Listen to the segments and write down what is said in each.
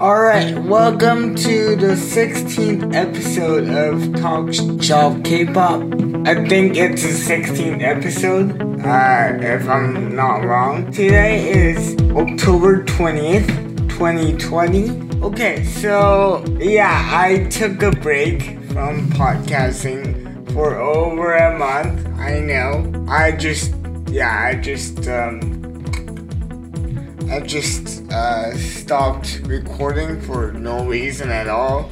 Alright, welcome to the 16th episode of Talk Shop K-pop. I think it's the 16th episode, uh, if I'm not wrong. Today is October 20th, 2020. Okay, so yeah, I took a break from podcasting for over a month. I know. I just, yeah, I just, um, I just uh, stopped recording for no reason at all.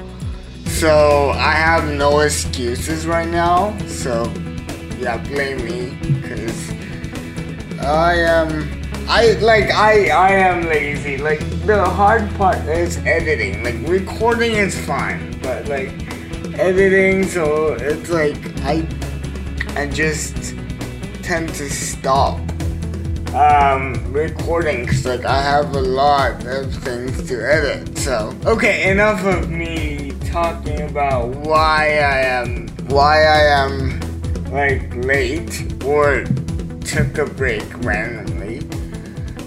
So I have no excuses right now. So yeah, blame me because I am. I like I I am lazy. Like the hard part is editing. Like recording is fine, but like editing, so it's like I I just tend to stop um, recording because like I have a lot of things to edit. So okay, enough of me talking about why I am why I am like late or took a break randomly.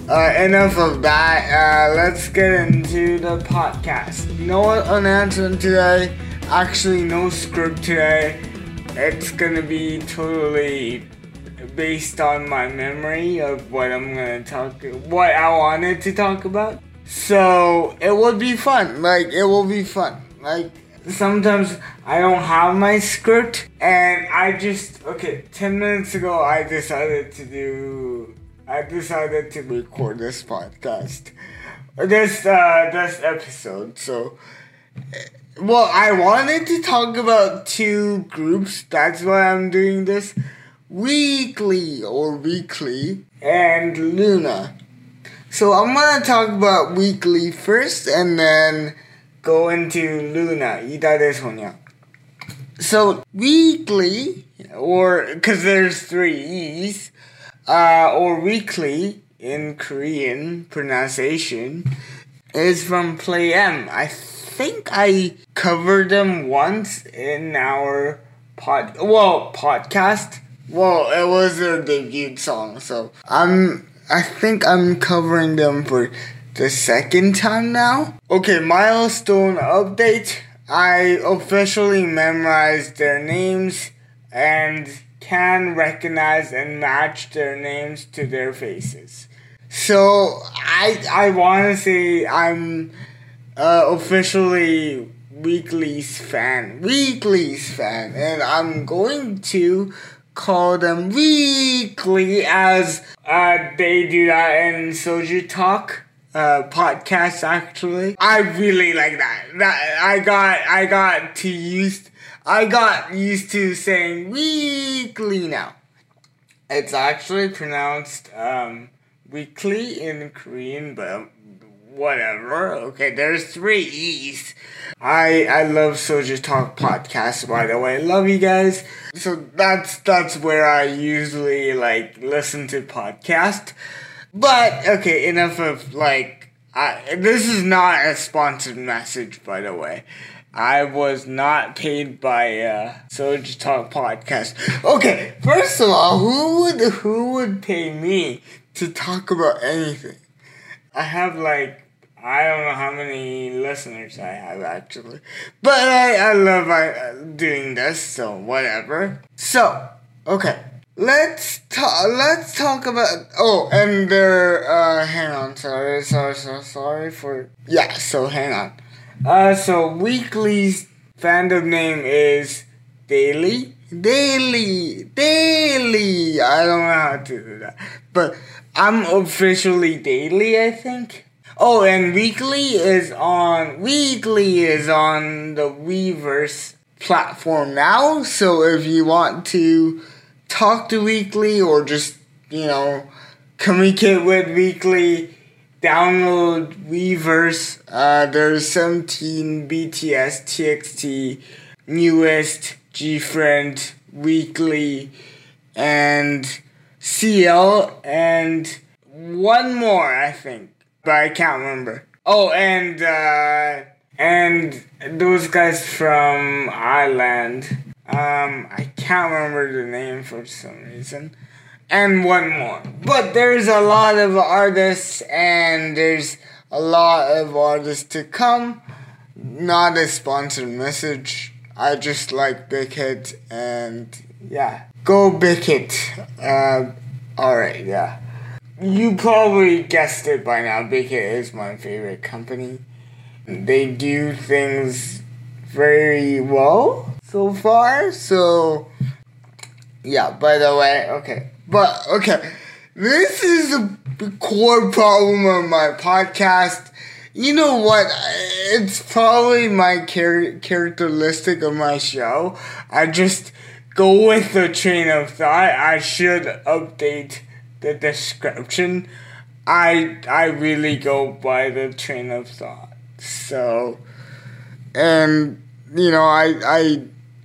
Uh, enough of that. Uh, let's get into the podcast. No announcement today. Actually, no script today. It's gonna be totally based on my memory of what I'm gonna talk, what I wanted to talk about. So it will be fun. Like it will be fun. Like sometimes I don't have my script, and I just okay. Ten minutes ago, I decided to do. I decided to record this podcast, this uh, this episode. So. Well, I wanted to talk about two groups. That's why I'm doing this weekly or weekly and LOONA. So I'm gonna talk about weekly first and then go into LOONA. So weekly or because there's three E's uh, or weekly in Korean pronunciation is from Play M. I think I covered them once in our pod well podcast well, it was their debut song, so I'm. I think I'm covering them for the second time now. Okay, milestone update. I officially memorized their names and can recognize and match their names to their faces. So I I want to say I'm uh, officially Weekly's fan, Weekly's fan, and I'm going to call them weekly as uh, they do that in Soju Talk uh, podcast actually. I really like that. That I got I got to used I got used to saying weekly now. It's actually pronounced um, weekly in Korean, but whatever. Okay, there's three E's. I I love Soju Talk podcast by the way. Love you guys. So that's that's where I usually like listen to podcast. But okay, enough of like I, this is not a sponsored message by the way. I was not paid by uh Soju Talk podcast. Okay, first of all, who would who would pay me to talk about anything? I have like I don't know how many listeners I have actually, but I I love uh, doing this, so whatever. So okay, let's talk. Let's talk about. Oh, and there. Uh, hang on. Sorry, sorry, so sorry for. Yeah. So hang on. Uh, so weekly's fandom name is Daily. Daily, daily. I don't know how to do that, but I'm officially daily. I think. Oh, and weekly is on. Weekly is on the Weverse platform now. So if you want to talk to Weekly or just you know communicate with Weekly, download Weverse. Uh, there's 17 BTS, TXT, NU'EST, GFriend, Weekly, and CL, and one more, I think, but I can't remember. Oh, and uh, and those guys from Ireland. Um, I can't remember the name for some reason. And one more. But there's a lot of artists and there's a lot of artists to come. Not a sponsored message. I just like Big Hit and yeah. Go Big Hit. Uh, Alright, yeah. You probably guessed it by now. Big Hit is my favorite company. They do things very well so far. So, yeah, by the way, okay. But, okay. This is a core problem of my podcast. You know what? It's probably my char- characteristic of my show. I just go with the train of thought. I should update the description. I I really go by the train of thought. So, and you know, I I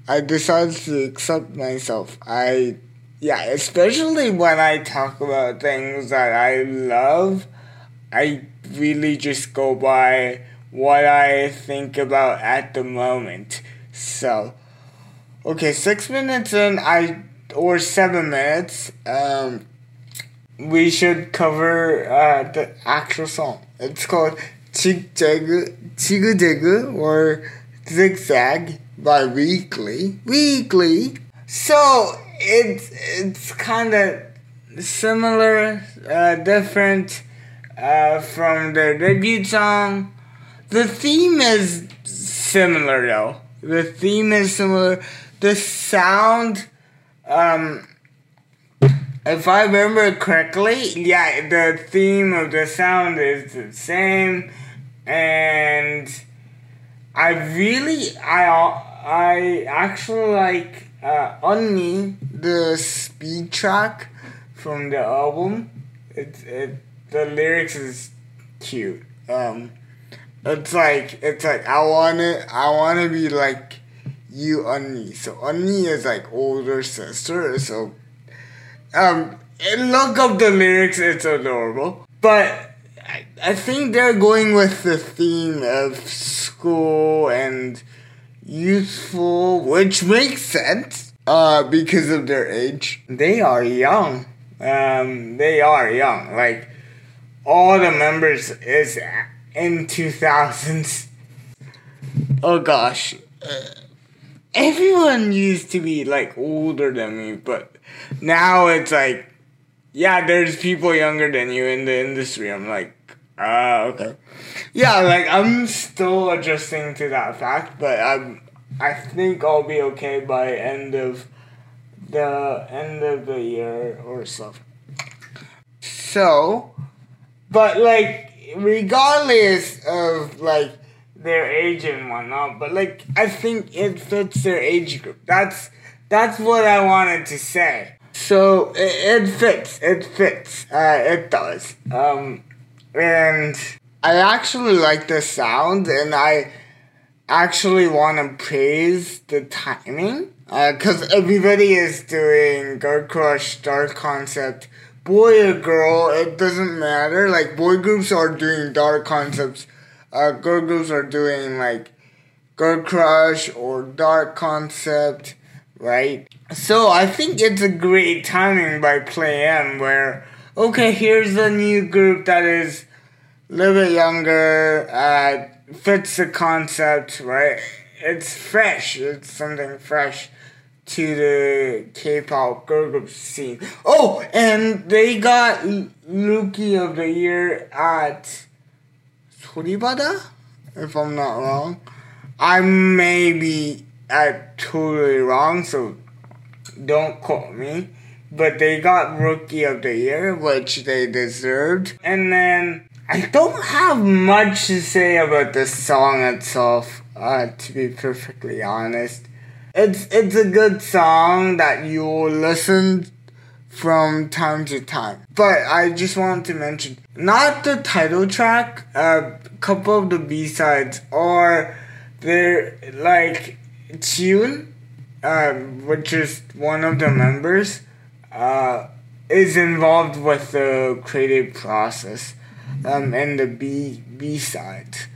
I decided to accept myself. I yeah, especially when I talk about things that I love, I really just go by what I think about at the moment. So, okay, six minutes in, I or seven minutes. Um, we should cover uh, the actual song. It's called Jig or Zigzag by Weekly. Weekly. So it's it's kind of similar, uh, different uh, from their debut song. The theme is similar though. The theme is similar. The sound, um, if I remember correctly, yeah, the theme of the sound is the same, and I really, I, I actually like uh, Unni, the speed track from the album. It's it, the lyrics is cute. Um, it's like it's like I want to I want to be like you Unni. So Unni is like older sister. So um, look up the lyrics. It's adorable. But I, I think they're going with the theme of school and youthful, which makes sense. Uh, because of their age, they are young. Um, they are young. Like all the members is in two thousands. Oh gosh. Uh, everyone used to be like older than me, but now it's like, yeah, there's people younger than you in the industry. I'm like, ah, uh, okay. Yeah, like I'm still adjusting to that fact, but I'm, I think I'll be okay by end of the end of the year or so. So, but like regardless of like their age and whatnot, but like I think it fits their age group. That's that's what I wanted to say. So it, it fits. It fits. Uh, it does. Um, and I actually like the sound, and I actually want to praise the timing. Because uh, everybody is doing Girl Crush, Dark Concept, boy or girl, it doesn't matter. Like, boy groups are doing dark concepts uh, girl groups are doing like Girl Crush or Dark Concept, right? So I think it's a great timing by Play M where, okay, here's a new group that is a little bit younger, uh, fits the concept, right? It's fresh, it's something fresh to the K-pop girl group scene. Oh, and they got Rookie of the Year at Soribada, if I'm not wrong. I may be at totally wrong, so don't quote me. But they got Rookie of the Year, which they deserved. And then I don't have much to say about the song itself, uh, to be perfectly honest. It's it's a good song that you'll listen from time to time. But I just wanted to mention not the title track, a couple of the B sides are they're like Tune, um, which is one of the members, uh, is involved with the creative process um, and the B B sides.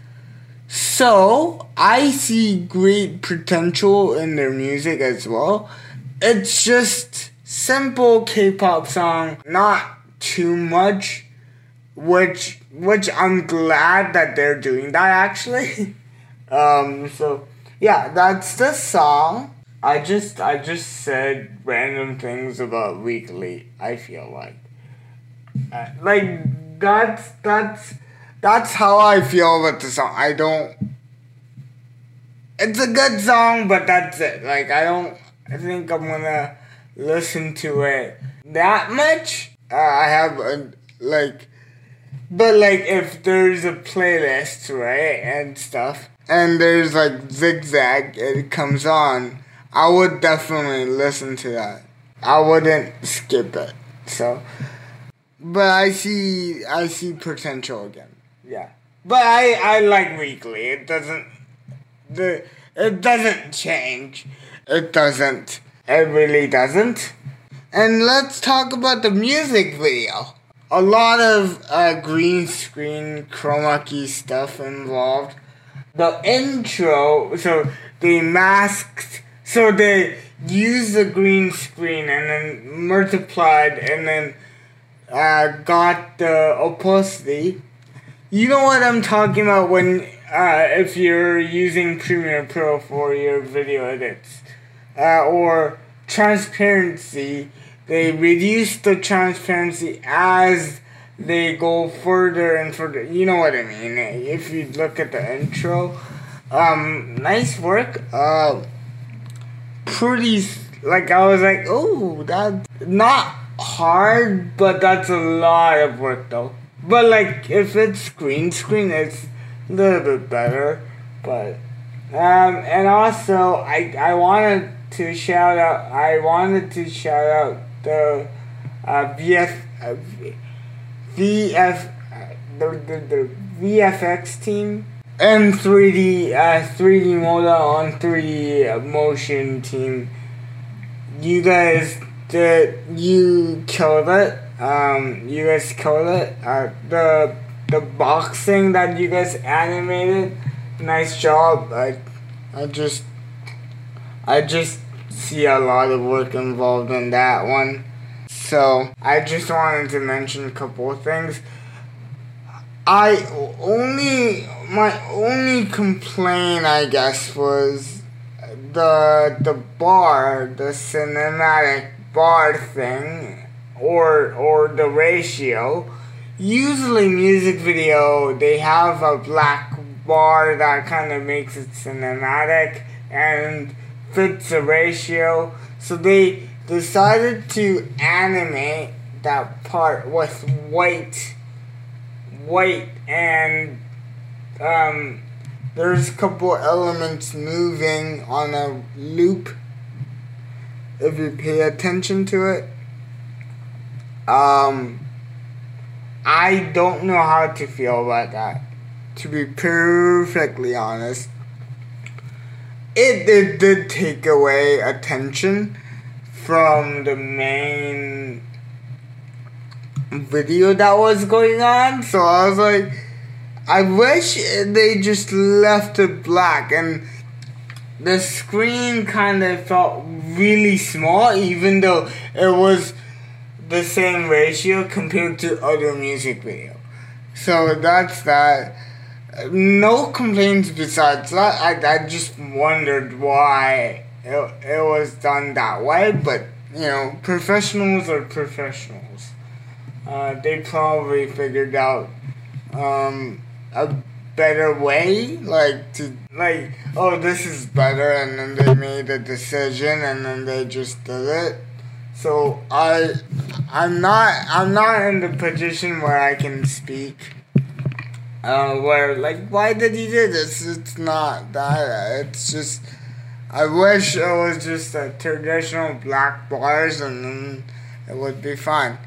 So I see great potential in their music as well. It's just simple K-pop song, not too much which which I'm glad that they're doing that actually. um, so yeah, that's the song. I just I just said random things about weekly. I feel like, uh, like that's that's that's how I feel about the song. I don't. It's a good song, but that's it. Like I don't. I think I'm gonna listen to it that much. I have a, like, but like if there's a playlist right and stuff, and there's like zigzag, it comes on. I would definitely listen to that. I wouldn't skip it. So, but I see I see potential again. Yeah, but I I like weekly. It doesn't the it doesn't change. It doesn't. It really doesn't. And let's talk about the music video. A lot of uh, green screen chroma key stuff involved. The intro, so they masked, so they used the green screen and then multiplied and then uh, got the opacity. You know what I'm talking about when uh, if you're using Premiere Pro for your video edits uh, or transparency, they reduce the transparency as they go further and further. You know what I mean? If you look at the intro, um, nice work. Uh, pretty like I was like, oh, that's not hard, but that's a lot of work though. But like if it's green screen, it's a little bit better. But um, and also I I wanted to shout out. I wanted to shout out the uh, VF uh, VF uh, the, the the VFX team and 3D uh 3D Moda on 3D motion team. You guys did you killed it. Um, you guys killed it. Uh, the the boxing that you guys animated, nice job. I I just I just see a lot of work involved in that one. So I just wanted to mention a couple of things. I only my only complaint I guess was the the bar, the cinematic bar thing or or the ratio. Usually music video they have a black bar that kind of makes it cinematic and fits the ratio. So they decided to animate that part with white white and um, there's a couple elements moving on a loop. If you pay attention to it. Um, i don't know how to feel about that to be perfectly honest it, it did take away attention from the main video that was going on. So I was like, I wish they just left it black and the screen kind of felt really small, even though it was the same ratio compared to other music video. So that's that. No complaints besides that. I, I just wondered why it, it was done that way, but you know, professionals are professionals uh, they probably figured out um, a better way, like to like, oh, this is better, and then they made a decision, and then they just did it. So I, I'm not, I'm not in the position where I can speak. Uh, where like, why did he do this? It's not that. It's just, I wish it was just a traditional black bars, and then it would be fine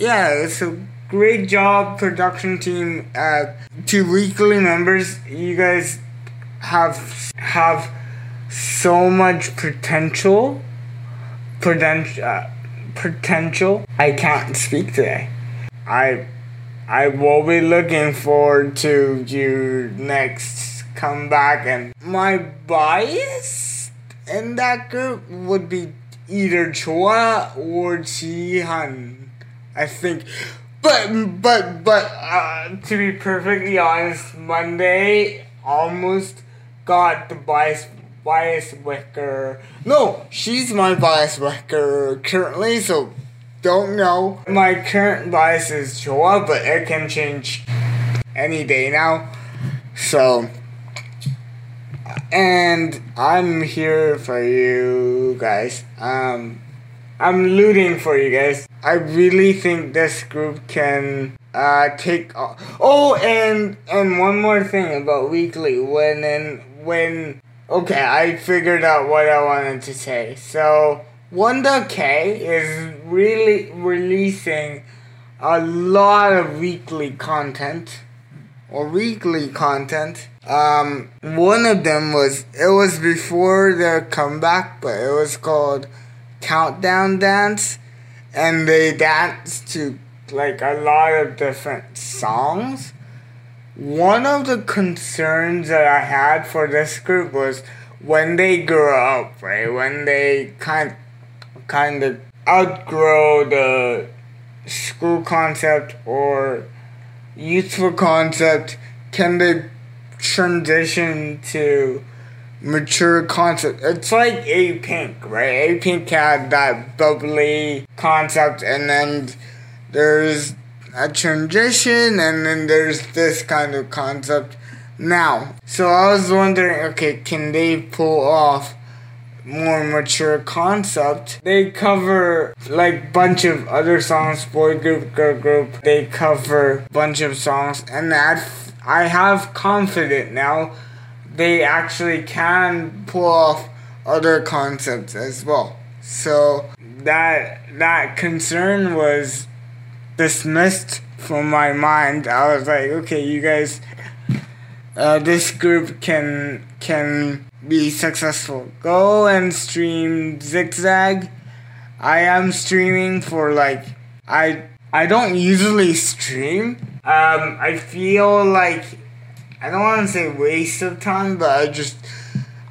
yeah, it's a great job, production team. Uh, to weekly members, you guys have have so much potential. Potential. Uh, potential. I can't speak today. I I will be looking forward to your next comeback and my bias in that group would be either Zoa or Jihan. I think But but but uh, to be perfectly honest, Monday almost got the bias bias wrecker. No, she's my bias wrecker currently, so don't know. My current bias is Zoa, but it can change any day now. So and I'm here for you guys. Um I'm looting for you guys. I really think this group can uh take oh and and one more thing about weekly when and when okay I figured out what I wanted to say. So 1theK is really releasing a lot of weekly content or weekly content. Um, one of them was it was before their comeback, but it was called Countdown Dance, and they danced to like a lot of different songs. One of the concerns that I had for this group was when they grow up, right? When they kind kind of outgrow the school concept or youthful concept, can they transition to mature concept. It's like A Pink, right? A Pink had that bubbly concept, and then there's a transition, and then there's this kind of concept now. So I was wondering, okay, can they pull off more mature concept? They cover like bunch of other songs, boy group, girl group. They cover bunch of songs, and that I have confident now they actually can pull off other concepts as well. So that that concern was dismissed from my mind. I was like, okay, you guys, uh, this group can can be successful. Go and stream Zigzag. I am streaming for like I I don't usually stream. Um, I feel like I don't want to say waste of time, but I just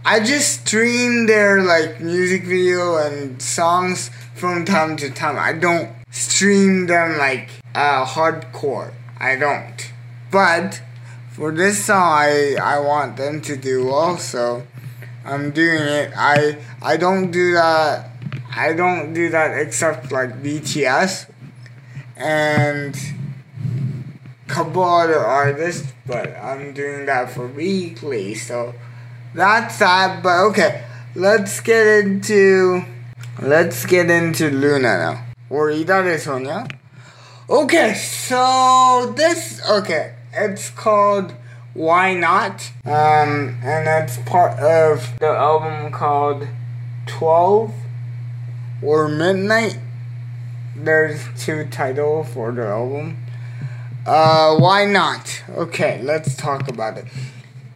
I just stream their like music video and songs from time to time. I don't stream them like uh, hardcore. I don't. But for this song, I I want them to do also. I'm doing it. I I don't do that. I don't do that except like BTS and couple other artists, but I'm doing that for weekly, so that's that. But okay, let's get into let's get into LOONA now. Or Ida Sonia. Okay, so this okay, it's called Why Not? Um, and that's part of the album called Twelve or Midnight. There's two titles for the album. Uh, why not? Okay, let's talk about it.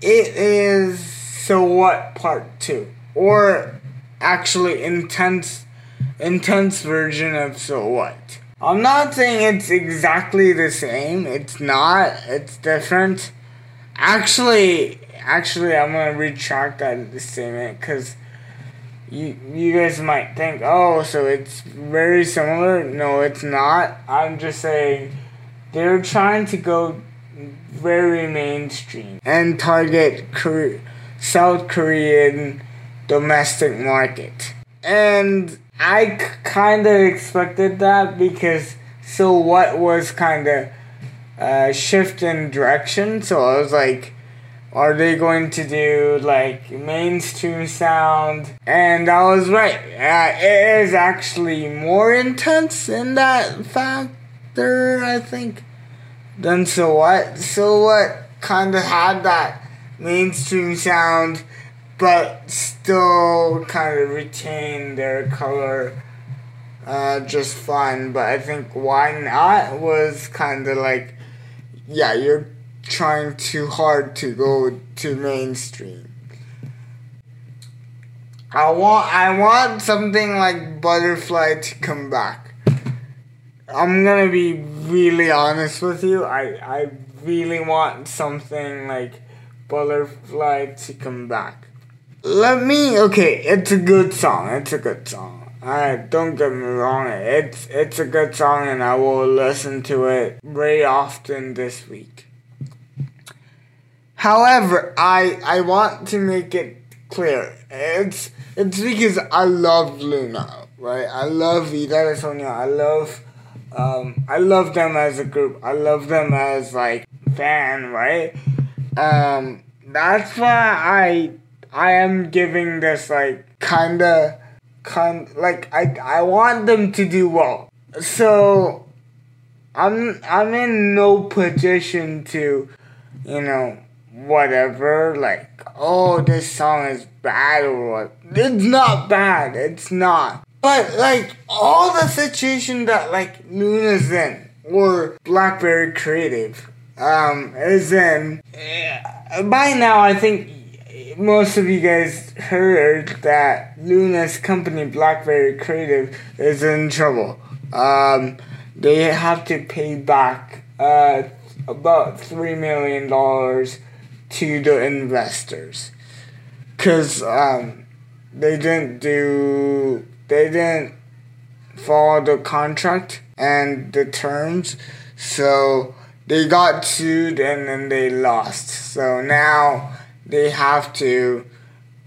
It is so what part two, or actually intense, intense version of so what. I'm not saying it's exactly the same. It's not. It's different. Actually, actually, I'm gonna retract that statement because you you guys might think, oh, so it's very similar. No, it's not. I'm just saying they're trying to go very mainstream and target Korea, South Korean domestic market. And I kind of expected that because so what was kind of shift in direction. So I was like, are they going to do like mainstream sound? And I was right. Uh, it is actually more intense in that factor, I think. Then so what? So what kind of had that mainstream sound, but still kind of retained their color uh, just fine. But I think why not was kind of like, yeah, you're trying too hard to go to mainstream. I want I want something like Butterfly to come back. I'm gonna be really honest with you. I I really want something like Butterfly to come back. Let me okay, it's a good song. It's a good song. Uh, don't get me wrong, it's it's a good song and I will listen to it very often this week. However, I I want to make it clear. It's it's because I love LOONA, right? I love Vida de Sonia. I love um I love them as a group. I love them as like fan, right? Um that's why I I am giving this like kinda kind like I I want them to do well. So I'm I'm in no position to, you know, whatever, like, oh, this song is bad or what. It's not bad. It's not. But, like, all the situation that, like, LOONA's in, or Blockberry Creative, um, is in, by now, I think most of you guys heard that LOONA's company, Blockberry Creative, is in trouble. Um, they have to pay back, uh, about $3 million to the investors because um, they didn't do they didn't follow the contract and the terms so they got sued and then they lost so now they have to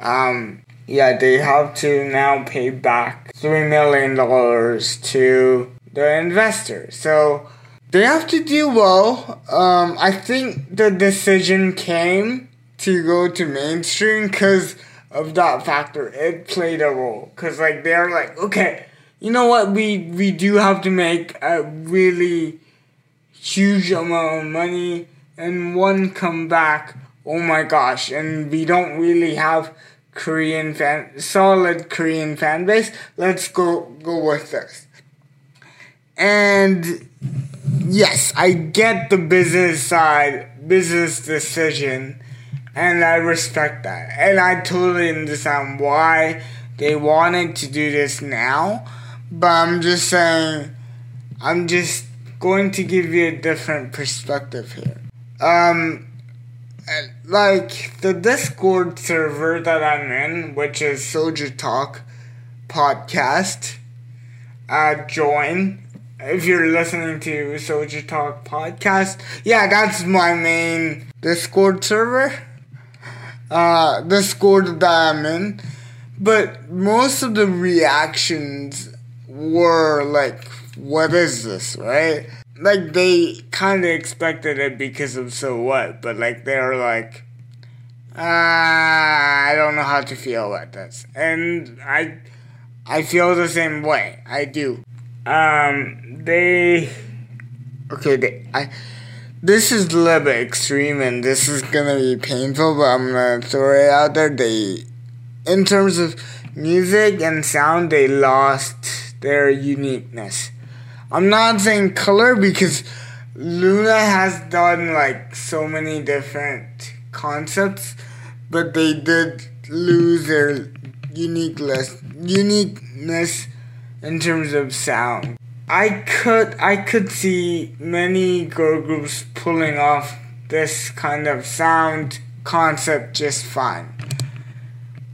um, yeah they have to now pay back three million dollars to the investors so they have to do well. Um, I think the decision came to go to mainstream because of that factor. It played a role because like they're like, okay, you know what? We we do have to make a really huge amount of money and one come back. Oh my gosh! And we don't really have Korean fan solid Korean fan base. Let's go go with this. And yes, I get the business side, business decision, and I respect that. And I totally understand why they wanted to do this now, but I'm just saying, I'm just going to give you a different perspective here. Um, like the Discord server that I'm in, which is Soju Talk podcast, uh, join if you're listening to Soju Talk podcast, yeah, that's my main Discord server. Uh, Discord that I'm in. But most of the reactions were like, what is this, right? Like, they kind of expected it because of So What, but like, they're like, ah, I don't know how to feel about this. And I, I feel the same way. I do um, they okay. They, I this is a little bit extreme, and this is gonna be painful, but I'm gonna throw it out there. They, in terms of music and sound, they lost their uniqueness. I'm not saying color because LOONA has done like so many different concepts, but they did lose their uniqueness. Uniqueness in terms of sound. I could I could see many girl groups pulling off this kind of sound concept just fine.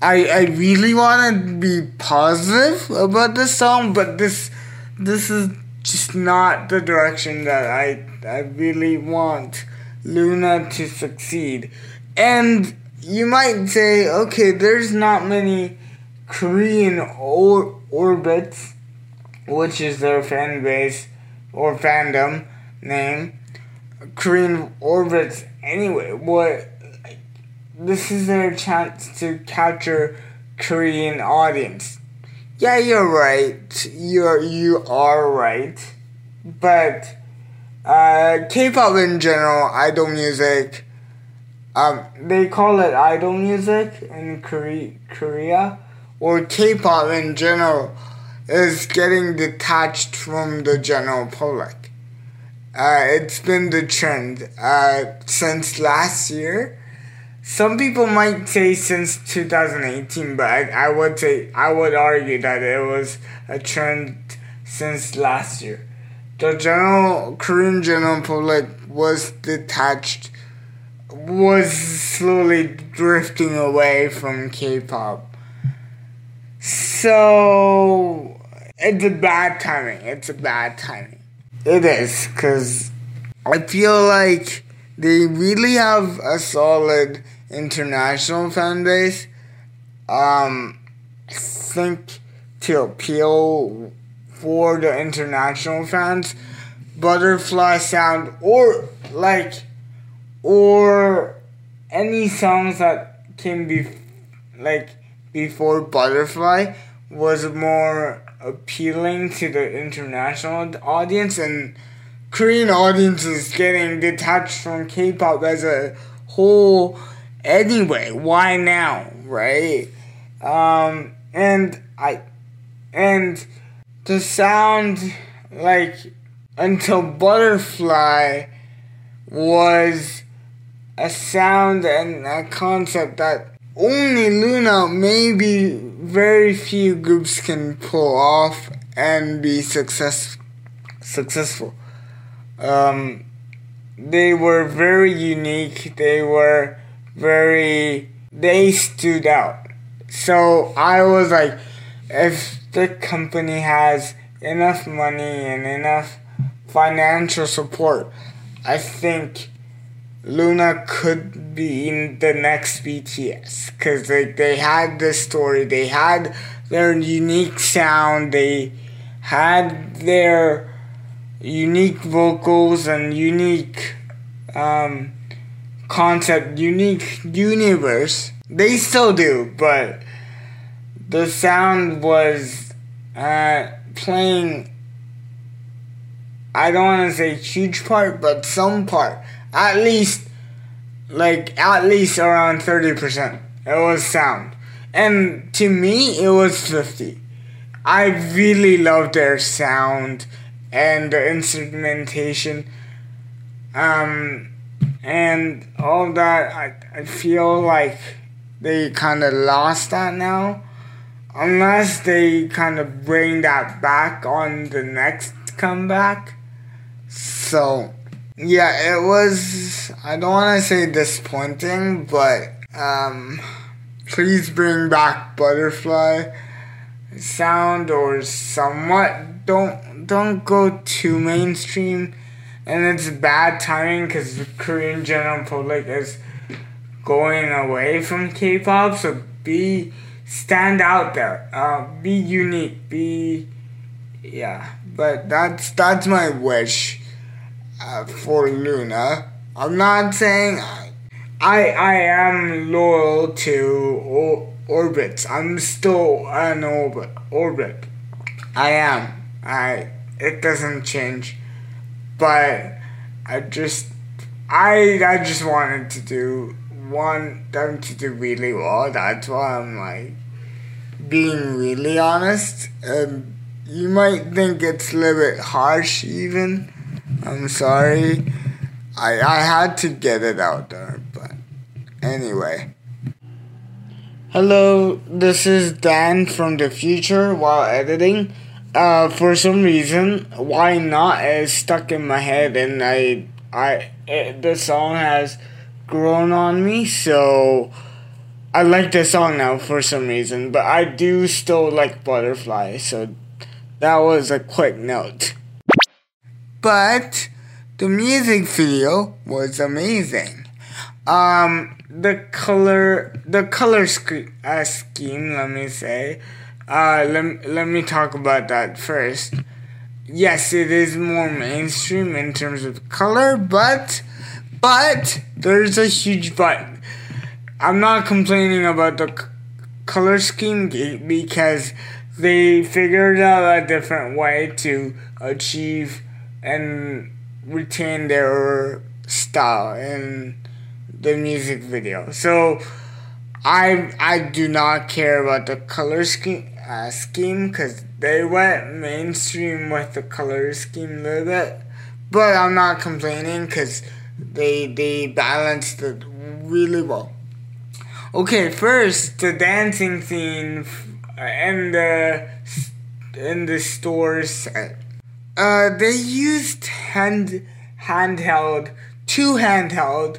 I I really want to be positive about this song, but this this is just not the direction that I I really want LOONA to succeed. And you might say, okay, there's not many Korean or orbits which is their fan base or fandom name, Korean orbits anyway. What this is their chance to capture Korean audience. Yeah, you're right. You're you are right. But uh, K-pop in general, idol music, um, they call it idol music in Korea, Korea, or K-pop in general is getting detached from the general public. Uh, it's been the trend uh, since last year. Some people might say since 2018, but I, I would say I would argue that it was a trend since last year. The general Korean general public was detached, was slowly drifting away from K-pop So it's a bad timing. It's a bad timing. It is because I feel like they really have a solid international fan base. Um, think to appeal for the international fans, Butterfly Sound or like or any songs that came be like before Butterfly was more appealing to the international audience and Korean audience is getting detached from K-pop as a whole anyway. Why now, right? Um, and I and the sound like until Butterfly was a sound and a concept that only LOONA, maybe very few groups can pull off and be success, successful. Um, they were very unique. They were very, they stood out. So I was like, if the company has enough money and enough financial support, I think LOONA could be in the next BTS because like they had the story, they had their unique sound, they had their unique vocals and unique um, concept, unique universe. They still do, but the sound was uh, playing. I don't want to say huge part, but some part at least like at least around 30%. It was sound. And to me it was 50. I really love their sound and the instrumentation. Um and all that I, I feel like they kind of lost that now unless they kind of bring that back on the next comeback so yeah, it was. I don't want to say disappointing, but um, please bring back butterfly sound or somewhat. Don't don't go too mainstream, and it's bad timing because the Korean general public is going away from K-pop. So be stand out there. Uh, be unique. Be yeah. But that's that's my wish uh, for LOONA. I'm not saying I, I, I am loyal to or, orbits. I'm still an orbit. Orbit. I am. I. It doesn't change, but I just I I just wanted to do want them to do really well. That's why I'm like being really honest. And you might think it's a little bit harsh, even I'm sorry. I I had to get it out there, but anyway. Hello, this is Dan from the future while editing. Uh, for some reason, why not is stuck in my head, and I I it, the song has grown on me, so I like the song now for some reason. But I do still like Butterfly, so that was a quick note but the music video was amazing. Um, the color, the color sch- uh, scheme, let me say. Uh, let, let me talk about that first. Yes, it is more mainstream in terms of color, but, but there's a huge but. I'm not complaining about the c- color scheme because they figured out a different way to achieve and retain their style in the music video. So I I do not care about the color scheme uh, scheme because they went mainstream with the color scheme a little bit, but I'm not complaining because they they balanced it really well. Okay, first the dancing scene in the in the stores uh, they used hand handheld, two handheld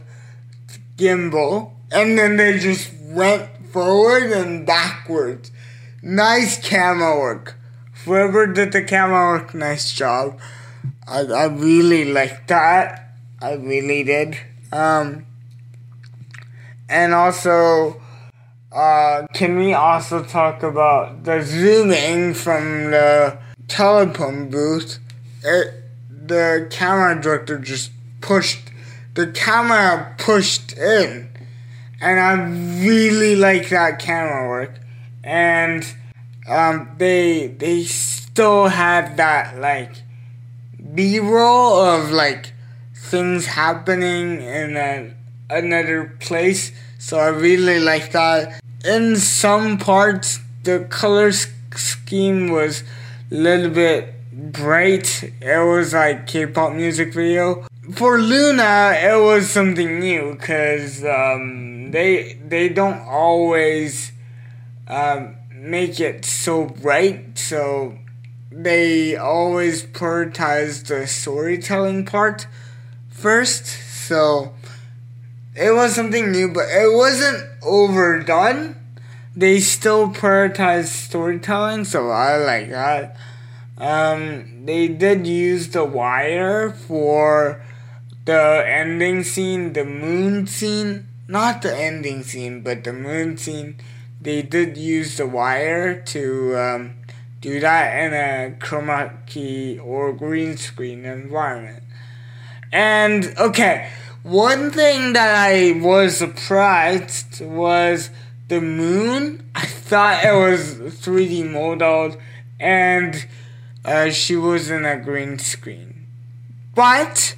gimbal, and then they just went forward and backwards nice camera work. Whoever did the camera work, nice job. I, I really liked that. I really did. Um, and also, uh, can we also talk about the zooming from the telephone booth? It, the camera director just pushed the camera pushed in, and I really like that camera work. And um, they they still had that like B roll of like things happening in a, another place. So I really like that. In some parts, the color scheme was a little bit bright. It was like K-pop music video. For LOONA, it was something new because um, they they don't always um, make it so bright. So they always prioritize the storytelling part first. So it was something new, but it wasn't overdone. They still prioritize storytelling, so I like that. Um, they did use the wire for the ending scene, the moon scene. Not the ending scene, but the moon scene. They did use the wire to um, do that in a chroma key or green screen environment. And okay, one thing that I was surprised was the moon. I thought it was 3D modeled and uh, she was in a green screen. But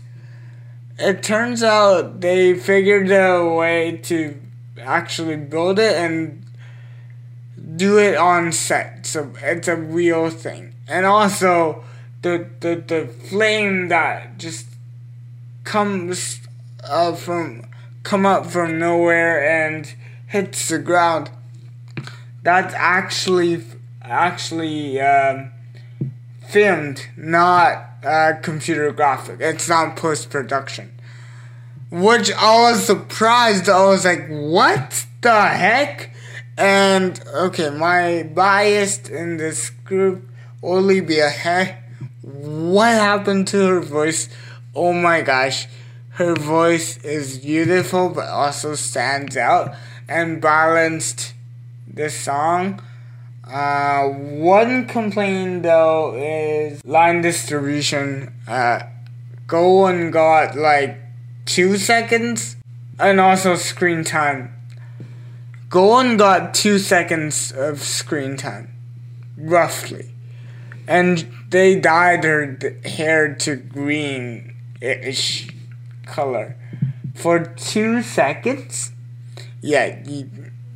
it turns out they figured out a way to actually build it and do it on set. So it's a real thing. And also the the, the flame that just comes uh, from come up from nowhere and hits the ground. That's actually actually um, filmed, not uh, computer graphic. It's not post production. Which I was surprised. I was like, what the heck? And okay, my bias in this group, Olivia, hey, what happened to her voice? Oh my gosh, her voice is beautiful but also stands out and balanced the song. Uh, one complaint though is line distribution. Uh, Gowon got like two seconds, and also screen time. Gowon got two seconds of screen time, roughly, and they dyed her hair to green ish color for two seconds. Yeah,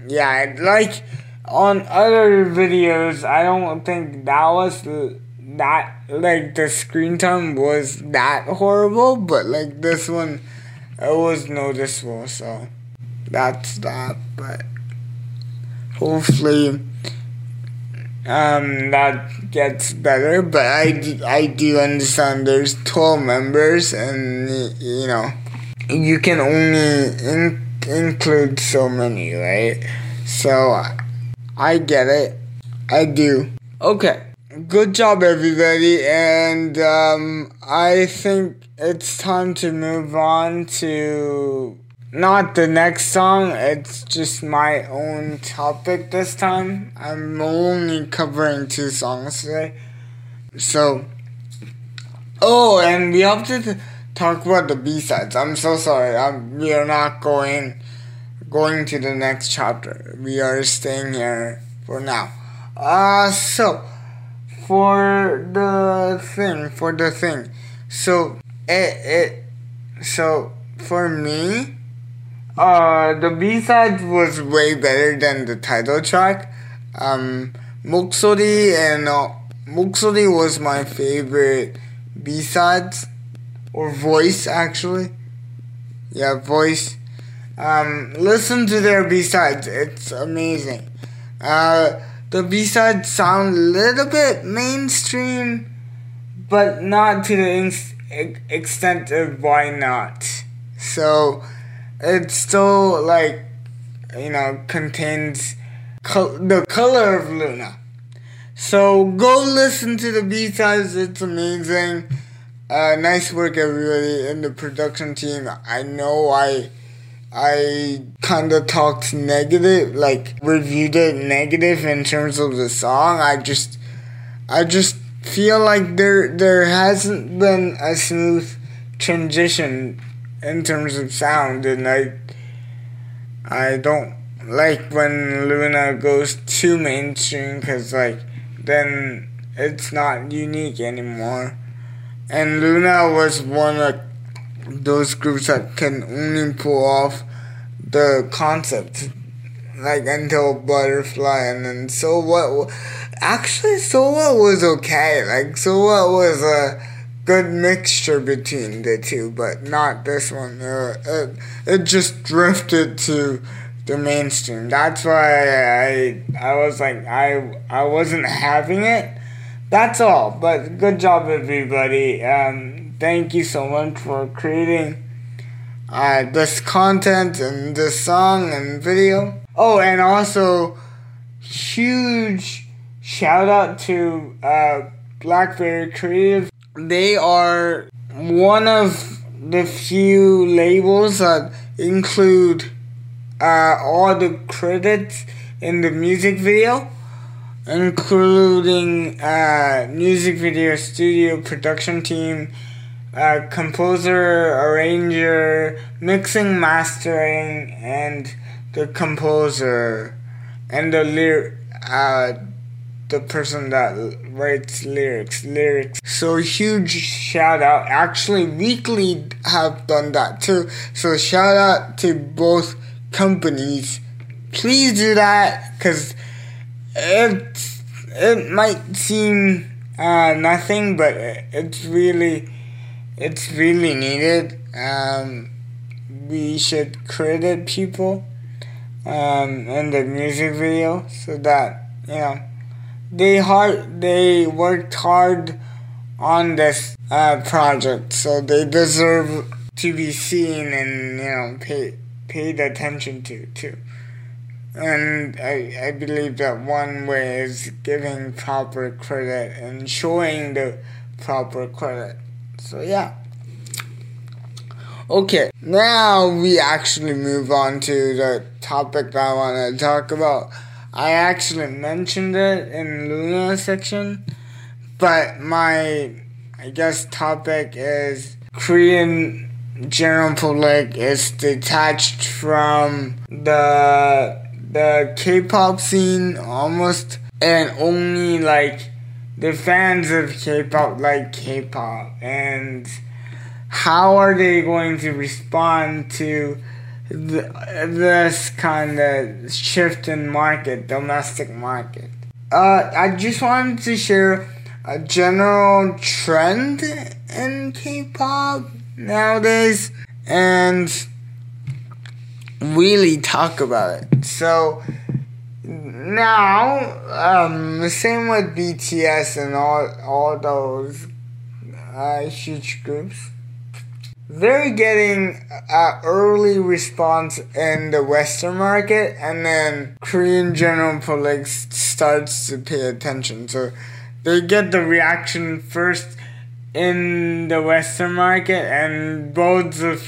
yeah, like on other videos, I don't think that was that like the screen time was that horrible, but like this one, it was noticeable. So that's that. But hopefully, um, that gets better. But I I do understand there's twelve members, and you know, you can only in, include so many, right? So I get it. I do. Okay. Good job, everybody. And um, I think it's time to move on to not the next song. It's just my own topic this time. I'm only covering two songs today. So, oh, and we have to talk about the B sides. I'm so sorry. I'm, we are not going going to the next chapter. We are staying here for now. Uh so for the thing, for the thing. So it it so for me uh the B side was way better than the title track. Um Moksori and uh, Moksori was my favorite B sides or voice actually. Yeah, voice um, listen to their B sides. It's amazing. Uh, the B sides sound a little bit mainstream, but not to the extent of why not. So it still like you know contains the color of LOONA. So go listen to the B sides. It's amazing. Uh, nice work, everybody in the production team. I know I I kind of talked negative, like reviewed it negative in terms of the song. I just, I just feel like there there hasn't been a smooth transition in terms of sound, and I, I don't like when LOONA goes too mainstream because like then it's not unique anymore. And LOONA was one of those groups that can only pull off the concept like until butterfly and then so what actually so what was okay like so what was a good mixture between the two but not this one uh, it, it just drifted to the mainstream that's why i i was like i i wasn't having it that's all but good job everybody um thank you so much for creating uh, this content and this song and video. Oh, and also huge shout out to uh, Blockberry Creative. They are one of the few labels that include uh, all the credits in the music video, including uh, music video studio production team uh, composer, arranger, mixing, mastering, and the composer, and the lyric, uh, the person that writes lyrics, lyrics. So huge shout out. Actually, Weekly have done that too. So shout out to both companies. Please do that because it it might seem uh, nothing, but it's really it's really needed. Um, we should credit people um, in the music video so that you know they hard they worked hard on this uh, project, so they deserve to be seen and you know pay, paid attention to too. And I, I believe that one way is giving proper credit and showing the proper credit. So yeah. Okay, now we actually move on to the topic that I want to talk about. I actually mentioned it in LOONA section, but my I guess topic is Korean general public is detached from the the K-pop scene almost and only like the fans of K-pop like K-pop and how are they going to respond to the, this kind of shift in market, domestic market? Uh, I just wanted to share a general trend in K-pop nowadays and really talk about it. So now, um, same with BTS and all all those uh, huge groups. They're getting an early response in the Western market, and then Korean general public starts to pay attention. So they get the reaction first in the Western market and builds the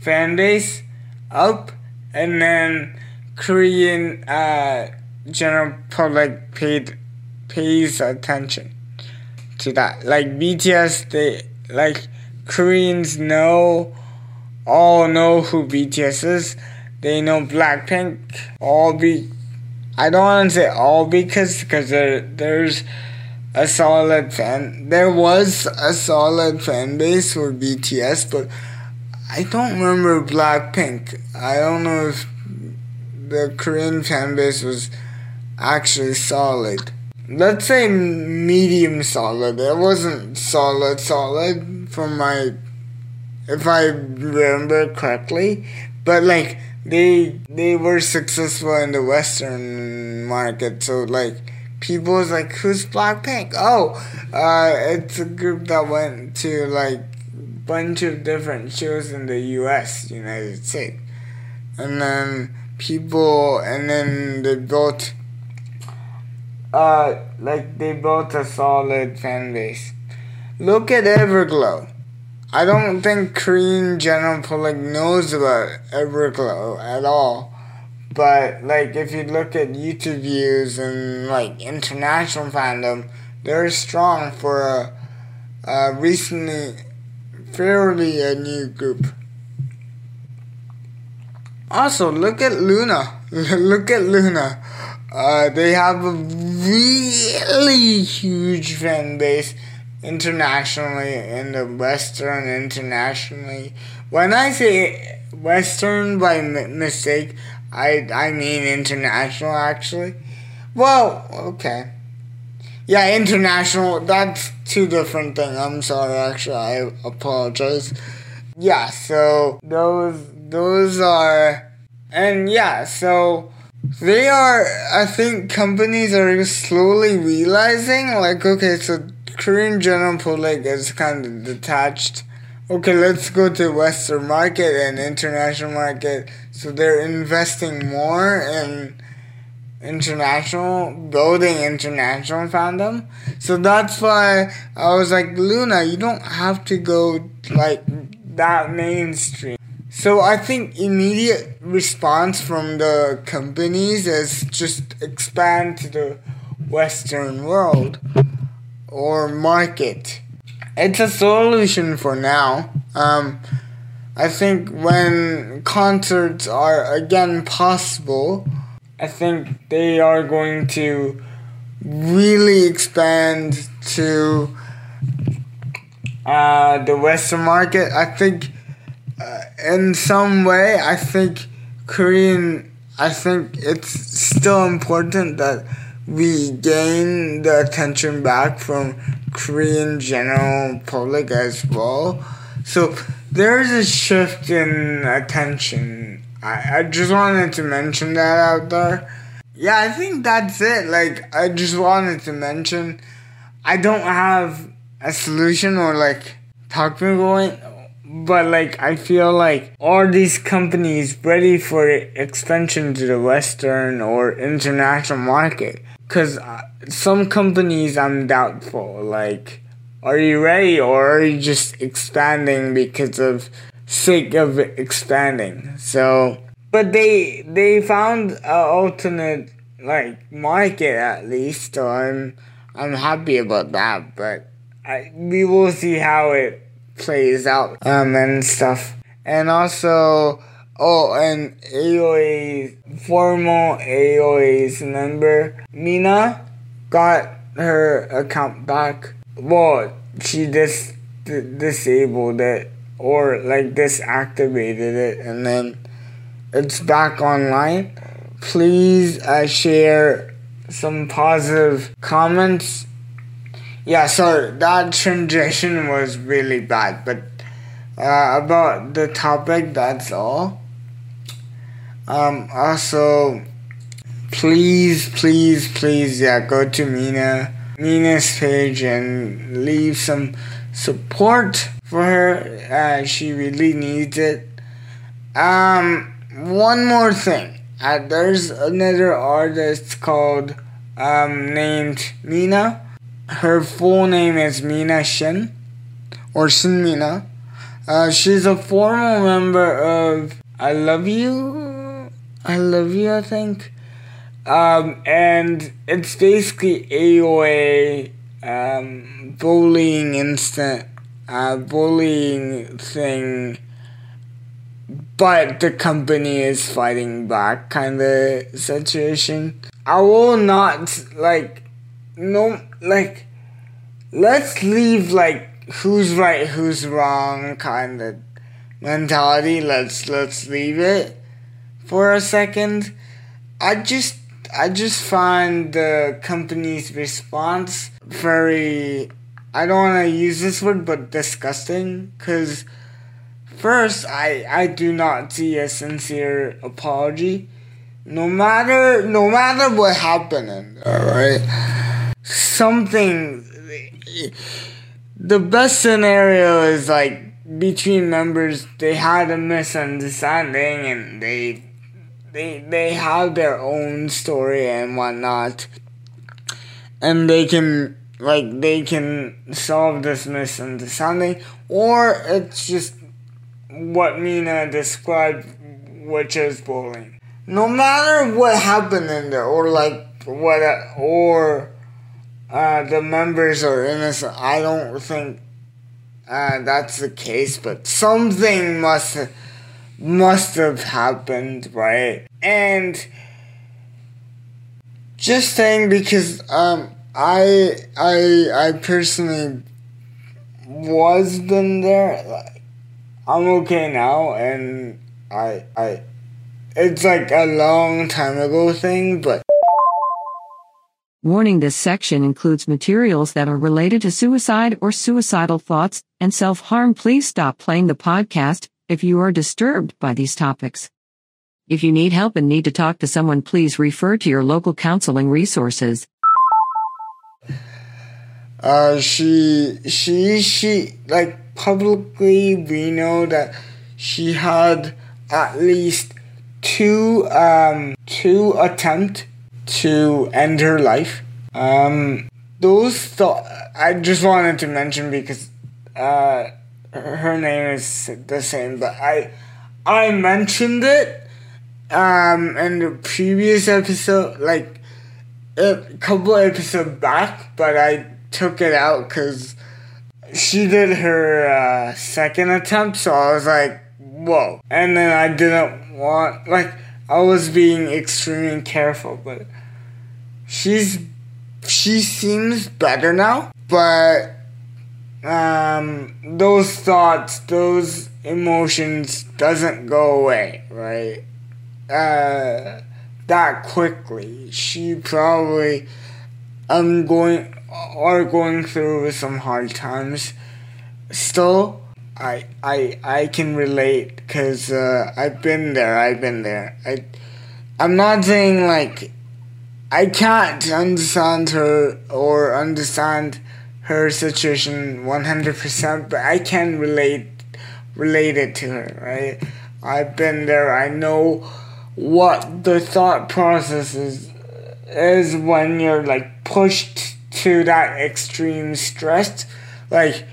fan base up, and then Korean uh, general public paid pays attention to that. Like BTS, they like Koreans know all know who BTS is. They know Blackpink. All be I don't want to say all because because there there's a solid fan. There was a solid fan base for BTS, but I don't remember Blackpink. I don't know if the Korean fan base was actually solid. Let's say medium solid. It wasn't solid solid from my if I remember correctly. But like they they were successful in the Western market, so like people was like, "Who's Blackpink?" Oh, uh, it's a group that went to like bunch of different shows in the U.S. United States, and then people, and then they built uh, like they built a solid fan base. Look at Everglow. I don't think Korean general public knows about Everglow at all. But like if you look at YouTube views and like international fandom, they're strong for a, a recently fairly a new group. Also, look at LOONA. look at LOONA. Uh, they have a really huge fan base internationally in the Western internationally. When I say Western by m- mistake, I I mean international actually. Well, okay. Yeah, international. That's two different things. I'm sorry. Actually, I apologize. Yeah. So those those are, and yeah. So they are. I think companies are slowly realizing, like, okay, so Korean general public is kind of detached. Okay, let's go to Western market and international market. So they're investing more in international, building international fandom. So that's why I was like, LOONA you don't have to go like that mainstream. So I think immediate response from the companies is just expand to the Western world or market. It's a solution for now. Um, I think when concerts are again possible, I think they are going to really expand to uh, the Western market. I think uh, in some way, I think Korean. I think it's still important that we gain the attention back from Korean general public as well. So there's a shift in attention. I, I just wanted to mention that out there. Yeah, I think that's it. Like I just wanted to mention I don't have a solution or like talking going but like I feel like are these companies ready for expansion to the western or international market? Because uh, some companies I'm doubtful. Like, are you ready or are you just expanding because of sake of expanding? So, but they they found an alternate like market at least. So I'm I'm happy about that. But I we will see how it plays out um and stuff. And also Oh, and AOA's former AOA's member Mina got her account back. Well, she just disabled it or like disactivated it, and then it's back online. Please uh, share some positive comments. Yeah, so that transition was really bad, but uh, about the topic, that's all. Um, also, please, please, please, yeah, go to Mina, Mina's page and leave some support for her. Uh, she really needs it. Um, one more thing. Uh, there's another artist called um, named Mina. Her full name is Mina Shin or Shin Mina. Uh, she's a former member of I Love You I Love You, I think. Um, and it's basically AOA um, bullying instant uh, bullying thing, but the company is fighting back kind of situation. I will not like no like let's leave like who's right who's wrong kind of mentality. Let's let's leave it for a second. I just I just find the company's response very I don't want to use this word but disgusting cuz first I I do not see a sincere apology no matter no matter what happened all right something. The best scenario is like between members they had a misunderstanding and they they they have their own story and whatnot. and they can like they can solve this misunderstanding. Or it's just what Mina described which is bullying. No matter what happened in there or like what or uh, the members are innocent i don't think uh, that's the case but something must must have happened right and just saying because um I I I personally was been there. I'm okay now, and I I it's like a long time ago thing, but. Warning this section includes materials that are related to suicide or suicidal thoughts and self harm. Please stop playing the podcast if you are disturbed by these topics. If you need help and need to talk to someone, please refer to your local counseling resources. Uh, she, she, she, like publicly, we know that she had at least two, um, two attempt to end her life. Um, those thought I just wanted to mention because, uh, her name is the same, but I, I mentioned it, um, in the previous episode, like, a couple episodes back, but I took it out because she did her uh, second attempt, so I was like, whoa. And then I didn't want, like, I was being extremely careful, but she's, she seems better now, but um, those thoughts, those emotions doesn't go away, right? Uh, that quickly. She probably, I'm going, are going through some hard times. Still, I I I can relate because uh, I've been there. I've been there. I I'm not saying like I can't understand her or understand her situation 100%, but I can relate relate it to her, right? I've been there. I know what the thought process is is when you're like pushed to that extreme stress, like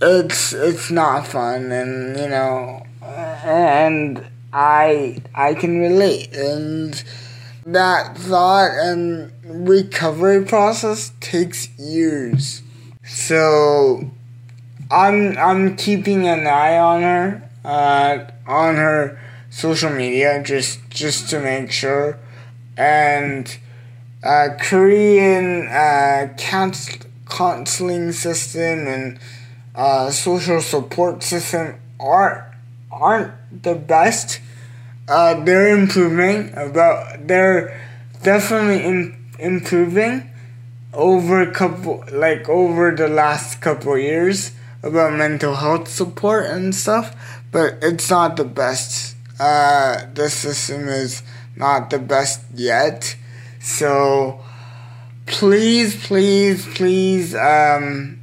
it's it's not fun, and you know, and I I can relate, and that thought and recovery process takes years. So I'm I'm keeping an eye on her, uh, on her social media, just just to make sure, and uh, Korean uh, counseling system and uh, social support system aren't aren't the best. Uh, they're improving. About they're definitely in, improving over a couple like over the last couple years about mental health support and stuff, but it's not the best. Uh, the system is not the best yet so please, please, please um,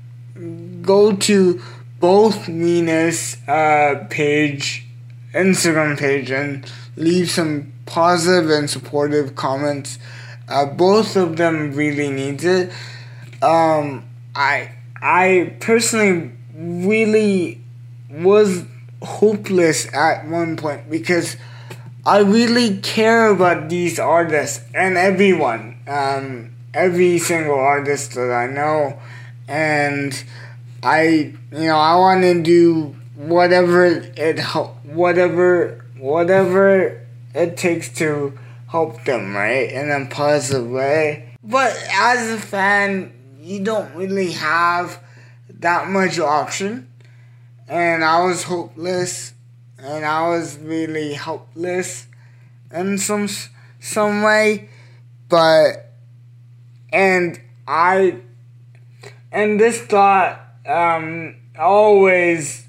go to both Mina's uh, page, Instagram page, and leave some positive and supportive comments. Uh, both of them really need it. Um, I I personally really was hopeless at one point because I really care about these artists and everyone, um, every single artist that I know, and I, you know, I want to do whatever it whatever whatever it takes to help them, right, in a positive way. But as a fan, you don't really have that much option, and I was hopeless and I was really helpless in some some way, but and I and this thought um, always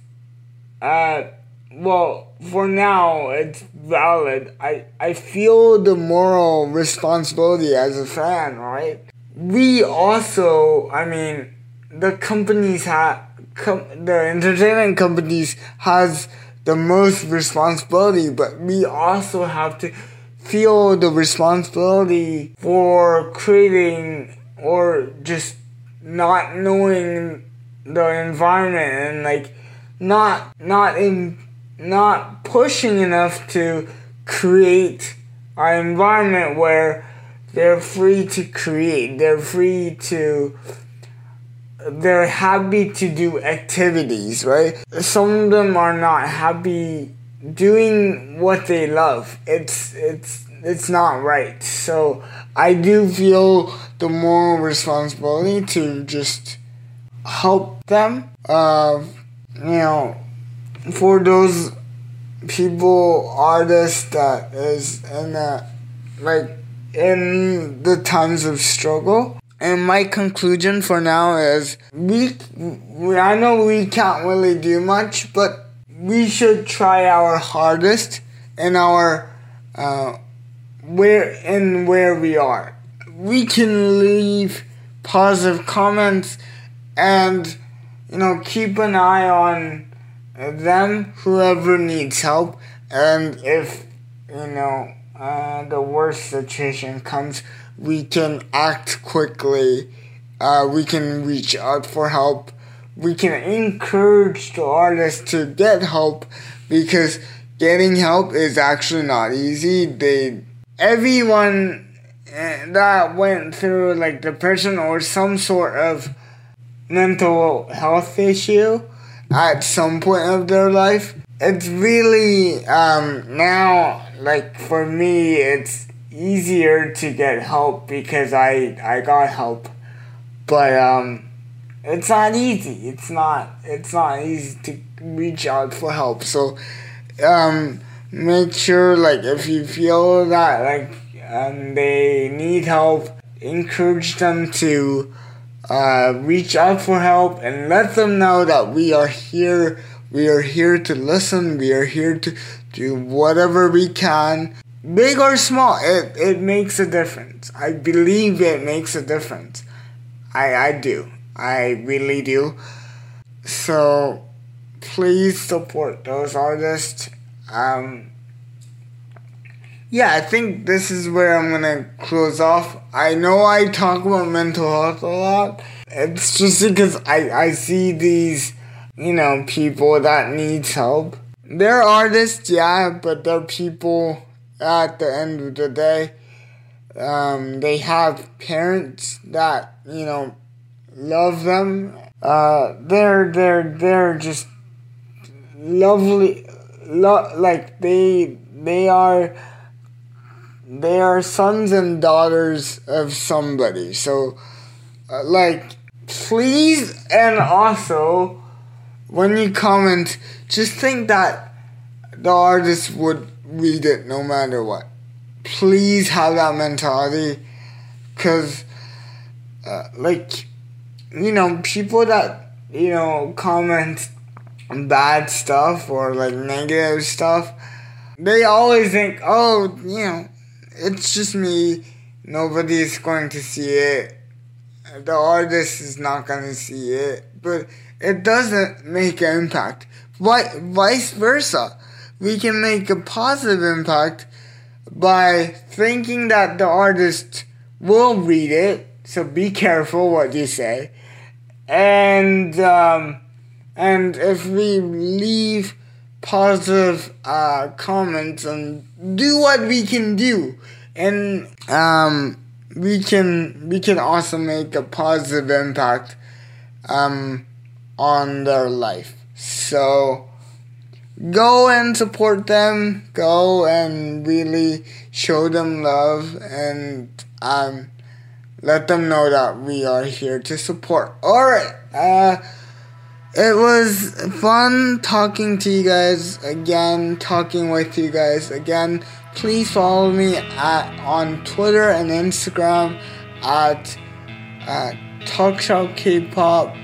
uh, well for now it's valid. I I feel the moral responsibility as a fan, right? We also, I mean, the companies have com- the entertainment companies has the most responsibility, but we also have to feel the responsibility for creating or just not knowing the environment and like not not in not pushing enough to create an environment where they're free to create they're free to they're happy to do activities right? Some of them are not happy doing what they love. It's it's it's not right. So i do feel the moral responsibility to just help them uh, you know for those people artists that is in a like in the times of struggle. And my conclusion for now is we, we I know we can't really do much but we should try our hardest in our uh, where in where we are. We can leave positive comments and you know keep an eye on them whoever needs help. And if you know uh, the worst situation comes we can act quickly. Uh, we can reach out for help. We can encourage the artists to get help because getting help is actually not easy. They everyone eh, that went through like depression or some sort of mental health issue at some point of their life. It's really um, now like for me it's easier to get help because I I got help, but um, it's not easy. It's not it's not easy to reach out for help. So um, make sure like if you feel that like um, they need help, encourage them to uh, reach out for help and let them know that we are here. We are here to listen. We are here to do whatever we can. Big or small, it, it makes a difference. I believe it makes a difference. I, I do. I really do. So please support those artists. Um, yeah, I think this is where I'm gonna close off. I know I talk about mental health a lot. It's just because I, I see these, you know, people that needs help. They're artists, yeah, but they're people at the end of the day. Um, they have parents that, you know, love them. Uh, they're, they're, they're just lovely, lo- like they, they are, they are sons and daughters of somebody. So, uh, like, please, and also, when you comment, just think that the artist would read it no matter what. Please have that mentality, because, uh, like, you know, people that, you know, comment bad stuff or like negative stuff, they always think, oh, you know, it's just me. Nobody's going to see it. The artist is not going to see it. But it doesn't make an impact. Vice versa. We can make a positive impact by thinking that the artist will read it. So be careful what you say. And, um, and if we leave positive uh, comments and do what we can do. And um, we can we can also make a positive impact um, on their life. So go and support them. Go and really show them love and um, let them know that we are here to support. All right uh, it was fun talking to you guys again, talking with you guys again. Please follow me at on Twitter and Instagram at uh, Talk Show K-pop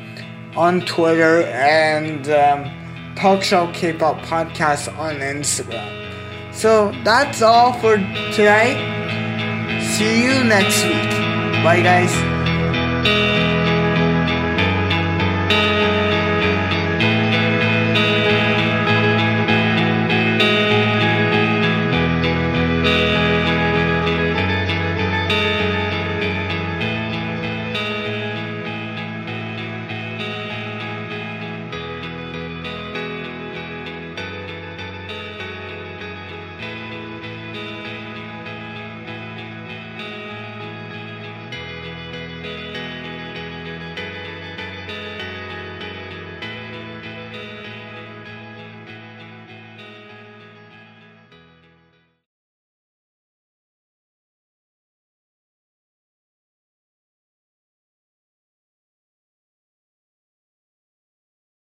on Twitter and um, Talk Show K-pop podcast on Instagram. So that's all for today. See you next week. Bye, guys.